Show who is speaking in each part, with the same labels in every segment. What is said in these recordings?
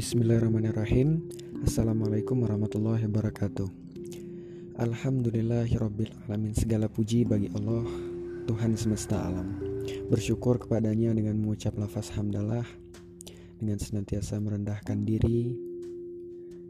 Speaker 1: Bismillahirrahmanirrahim. Assalamualaikum warahmatullahi wabarakatuh. Alhamdulillahirabbil alamin. Segala puji bagi Allah Tuhan semesta alam. Bersyukur kepadanya dengan mengucap lafaz hamdalah Dengan senantiasa merendahkan diri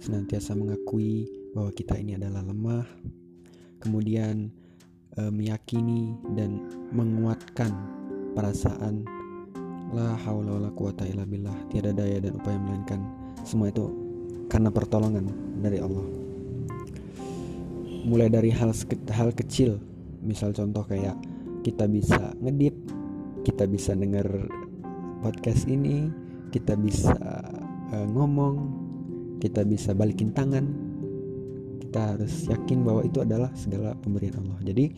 Speaker 1: Senantiasa mengakui bahwa kita ini adalah lemah Kemudian e, meyakini dan menguatkan perasaan La haula wala quwata illa billah. Tiada daya dan upaya melainkan Semua itu karena pertolongan dari Allah. Mulai dari hal hal kecil. Misal contoh kayak kita bisa ngedip kita bisa denger podcast ini kita bisa uh, ngomong kita bisa balikin tangan kita harus yakin bahwa itu adalah segala pemberian Allah. Jadi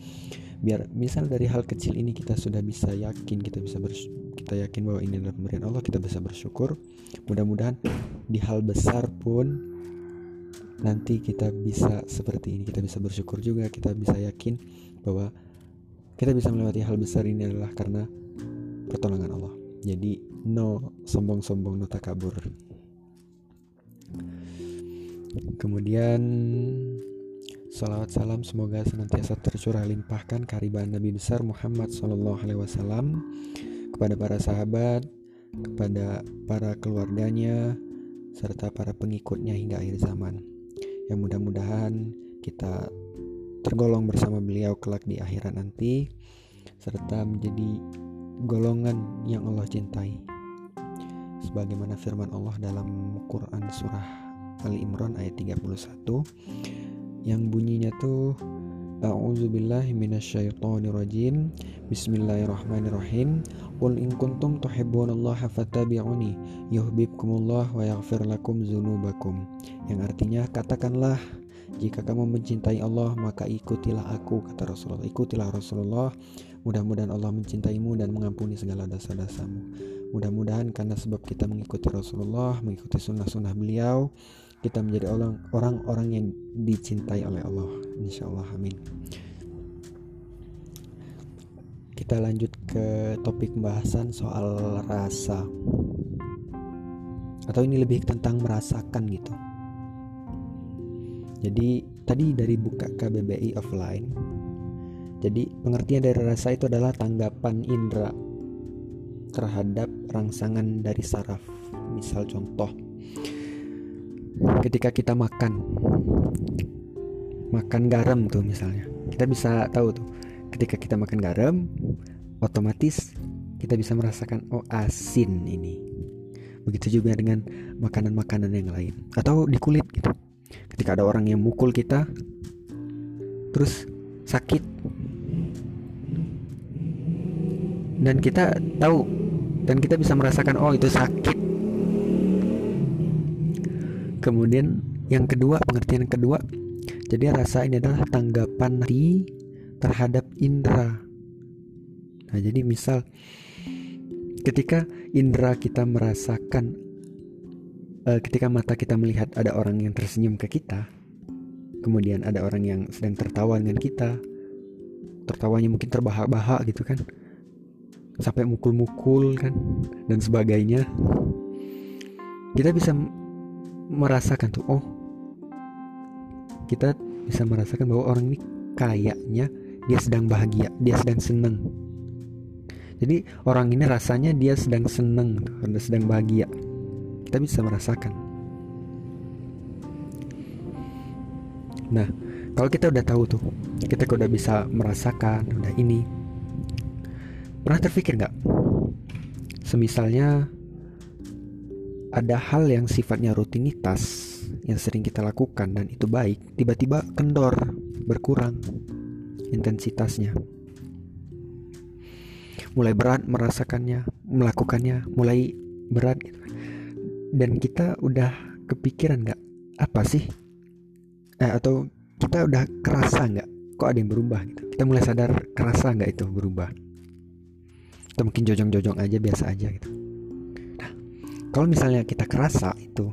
Speaker 1: biar misal dari hal kecil ini kita sudah bisa yakin kita bisa bers kita yakin bahwa ini adalah pemberian Allah kita bisa bersyukur. Mudah-mudahan di hal besar pun nanti kita bisa seperti ini. Kita bisa bersyukur juga kita bisa yakin bahwa kita bisa melewati hal besar ini adalah karena pertolongan Allah. Jadi no sombong-sombong no takabur kemudian Salawat salam semoga senantiasa tercurah limpahkan kehariban Nabi besar Muhammad Sallallahu Alaihi Wasallam kepada para sahabat, kepada para keluarganya, serta para pengikutnya hingga akhir zaman. Yang mudah-mudahan kita tergolong bersama beliau kelak di akhirat nanti serta menjadi golongan yang Allah cintai. Sebagaimana firman Allah dalam Quran surah Ali Imran ayat 31 yang bunyinya tuh A'udzubillahi minasyaitonirrajim Bismillahirrahmanirrahim Qul in kuntum tuhibbunallaha fattabi'uni yuhibbukumullah wa yaghfir lakum dzunubakum. Yang artinya katakanlah jika kamu mencintai Allah maka ikutilah aku kata Rasulullah. Ikutilah Rasulullah. Mudah-mudahan Allah mencintaimu dan mengampuni segala dosa-dosamu. Mudah-mudahan karena sebab kita mengikuti Rasulullah, mengikuti sunnah-sunnah beliau, kita menjadi orang-orang yang dicintai oleh Allah. Insya Allah, amin. Kita lanjut ke topik pembahasan soal rasa. Atau ini lebih tentang merasakan gitu. Jadi tadi dari buka KBBI offline. Jadi pengertian dari rasa itu adalah tanggapan indera terhadap rangsangan dari saraf. Misal contoh ketika kita makan makan garam tuh misalnya. Kita bisa tahu tuh ketika kita makan garam otomatis kita bisa merasakan oh asin ini. Begitu juga dengan makanan-makanan yang lain. Atau di kulit gitu. Ketika ada orang yang mukul kita terus sakit dan kita tahu dan kita bisa merasakan oh itu sakit kemudian yang kedua pengertian kedua jadi rasa ini adalah tanggapan di terhadap indera. Nah, jadi misal ketika indera kita merasakan uh, ketika mata kita melihat ada orang yang tersenyum ke kita, kemudian ada orang yang sedang tertawa dengan kita, tertawanya mungkin terbahak-bahak gitu kan. Sampai mukul-mukul kan dan sebagainya. Kita bisa merasakan tuh, oh kita bisa merasakan bahwa orang ini kayaknya dia sedang bahagia, dia sedang senang. Jadi orang ini rasanya dia sedang senang, dia sedang bahagia. Kita bisa merasakan. Nah, kalau kita udah tahu tuh, kita udah bisa merasakan, udah ini. Pernah terpikir nggak? Semisalnya ada hal yang sifatnya rutinitas yang sering kita lakukan dan itu baik, tiba-tiba kendor, berkurang intensitasnya. Mulai berat merasakannya, melakukannya, mulai berat gitu. Dan kita udah kepikiran nggak apa sih? Eh, atau kita udah kerasa nggak? Kok ada yang berubah gitu? Kita mulai sadar kerasa nggak itu berubah? Atau mungkin jojong-jojong aja biasa aja gitu. Nah, kalau misalnya kita kerasa itu,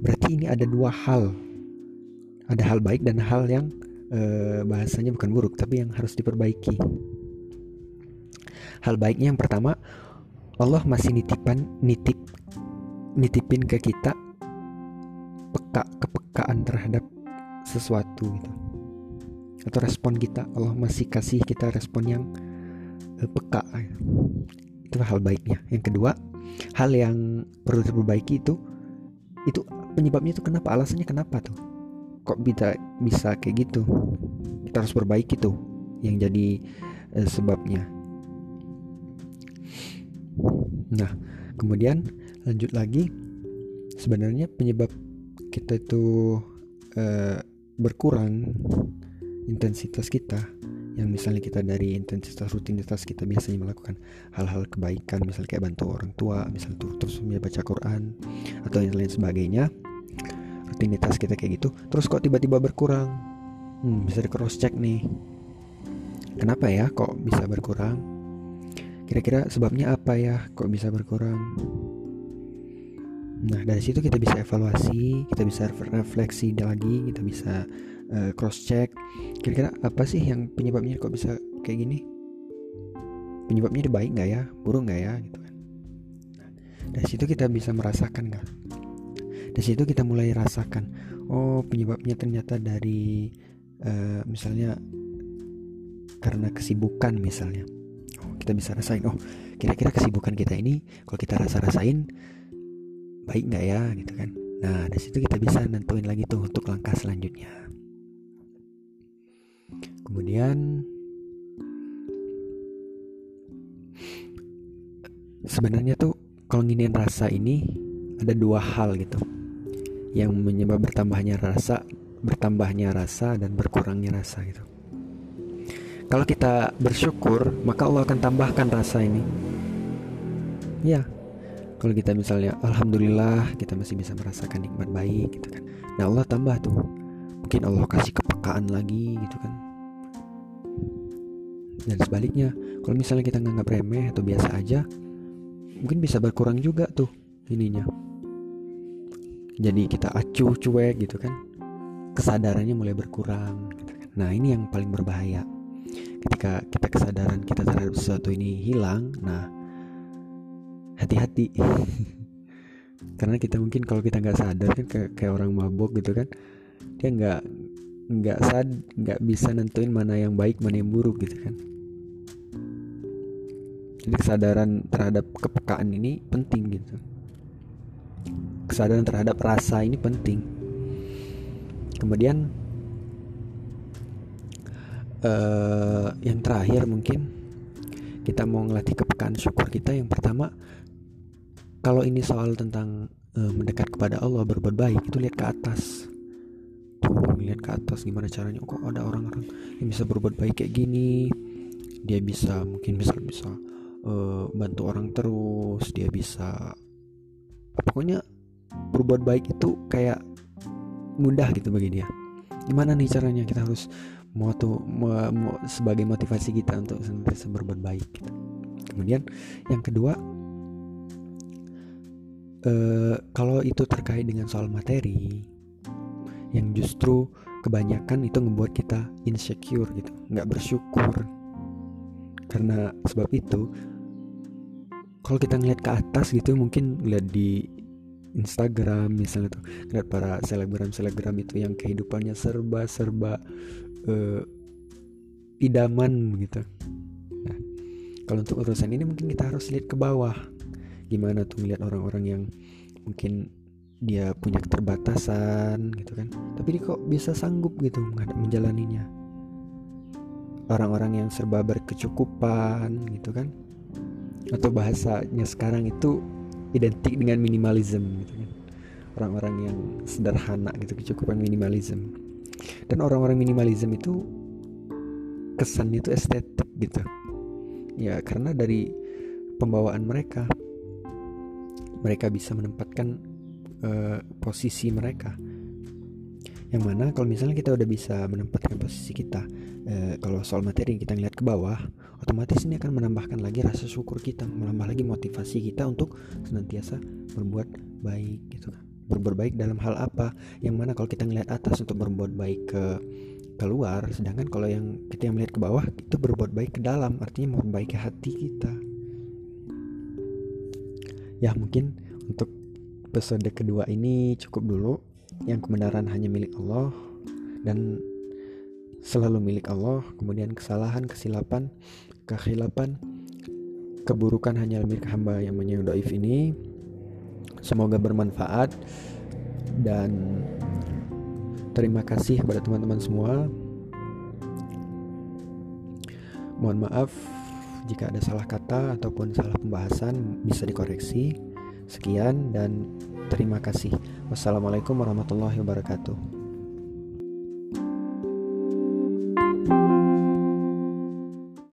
Speaker 1: berarti ini ada dua hal. Ada hal baik dan hal yang eh, bahasanya bukan buruk tapi yang harus diperbaiki. Hal baiknya yang pertama Allah masih nitipan nitip nitipin ke kita peka kepekaan terhadap sesuatu gitu atau respon kita Allah masih kasih kita respon yang peka. Itu hal baiknya. Yang kedua hal yang perlu diperbaiki itu itu penyebabnya itu kenapa? Alasannya kenapa tuh? Kok bisa bisa kayak gitu? Kita harus perbaiki tuh yang jadi uh, sebabnya. Nah kemudian lanjut lagi. Sebenarnya penyebab kita itu uh, berkurang intensitas kita yang misalnya kita dari intensitas rutinitas kita biasanya melakukan hal-hal kebaikan misalnya kayak bantu orang tua misalnya terus terus baca Quran atau yang lain sebagainya. Rutinitas kita kayak gitu terus kok tiba-tiba berkurang. Hmm, bisa di cross check nih. Kenapa ya kok bisa berkurang? Kira-kira sebabnya apa ya kok bisa berkurang? Nah dari situ kita bisa evaluasi kita bisa refleksi lagi kita bisa uh, cross check. Kira-kira apa sih yang penyebabnya kok bisa kayak gini? Penyebabnya baik nggak ya? Buruk nggak ya? Gitu kan. Nah, dari situ kita bisa merasakan nggak? Dari situ kita mulai rasakan oh penyebabnya ternyata dari uh, misalnya karena kesibukan misalnya. Oh, kita bisa rasain oh kira-kira kesibukan kita ini kalau kita rasa-rasain baik nggak ya? Gitu kan. Nah dari situ kita bisa nentuin lagi tuh untuk langkah selanjutnya kemudian sebenarnya tuh kalau nginin rasa ini ada dua hal gitu. Yang menyebab bertambahnya rasa bertambahnya rasa dan berkurangnya rasa gitu. Kalau kita bersyukur maka Allah akan tambahkan rasa ini. Ya kalau kita misalnya alhamdulillah kita masih bisa merasakan nikmat baik gitu kan. Nah Allah tambah tuh. Mungkin Allah kasih kepekaan lagi gitu kan. Dan sebaliknya kalau misalnya kita nganggap remeh atau biasa aja mungkin bisa berkurang juga tuh ininya. Jadi kita acuh cuek gitu kan. Kesadarannya mulai berkurang gitu kan. nah ini yang paling berbahaya. Ketika kita kesadaran kita terhadap sesuatu ini hilang nah hati-hati. Karena kita mungkin kalau kita nggak sadar kan kayak, kayak orang mabuk gitu kan dia nggak nggak sad nggak bisa nentuin mana yang baik mana yang buruk gitu kan. Jadi kesadaran terhadap kepekaan ini penting gitu. Kesadaran terhadap rasa ini penting. Kemudian uh, yang terakhir mungkin kita mau ngelatih kepekaan syukur kita. Yang pertama kalau ini soal tentang uh, mendekat kepada Allah berbuat baik itu lihat ke atas tuh lihat ke atas gimana caranya kok ada orang-orang yang bisa berbuat baik kayak gini dia bisa mungkin bisa bisa uh, bantu orang terus dia bisa pokoknya berbuat baik itu kayak mudah gitu bagi dia gimana nih caranya kita harus mau tuh sebagai motivasi kita untuk senantiasa berbuat baik gitu. kemudian yang kedua uh, kalau itu terkait dengan soal materi yang justru kebanyakan itu membuat kita insecure gitu nggak bersyukur. Karena sebab itu kalau kita ngeliat ke atas gitu mungkin lihat di Instagram misalnya tuh ngeliat para selebgram selebgram itu yang kehidupannya serba serba uh, idaman gitu. Nah kalau untuk urusan ini mungkin kita harus lihat ke bawah. Gimana tuh ngeliat orang-orang yang mungkin dia punya keterbatasan gitu kan. Tapi dia kok bisa sanggup gitu menjalaninya. Orang-orang yang serba berkecukupan gitu kan. Atau bahasanya sekarang itu identik dengan minimalism gitu kan. Orang-orang yang sederhana gitu kecukupan minimalism. Dan orang-orang minimalism itu kesannya itu estetik gitu. Ya karena dari pembawaan mereka mereka bisa menempatkan uh, posisi mereka. Yang mana kalau misalnya kita udah bisa menempatkan posisi kita uh, kalau soal materi kita ngeliat ke bawah otomatis ini akan menambahkan lagi rasa syukur kita menambah lagi motivasi kita untuk senantiasa berbuat baik gitu. Kan berbuat baik dalam hal apa? Yang mana kalau kita ngeliat atas untuk berbuat baik ke keluar sedangkan kalau yang kita yang melihat ke bawah itu berbuat baik ke dalam artinya memperbaiki hati kita. Ya mungkin untuk episode kedua ini cukup dulu. Yang kebenaran hanya milik Allah dan selalu milik Allah. Kemudian kesalahan, kesilapan, kekhilapan, keburukan hanya milik hamba yang doif ini. Semoga bermanfaat dan terima kasih kepada teman-teman semua. Mohon maaf jika ada salah kata ataupun salah pembahasan bisa dikoreksi. Sekian dan terima kasih. Wassalamualaikum warahmatullahi wabarakatuh.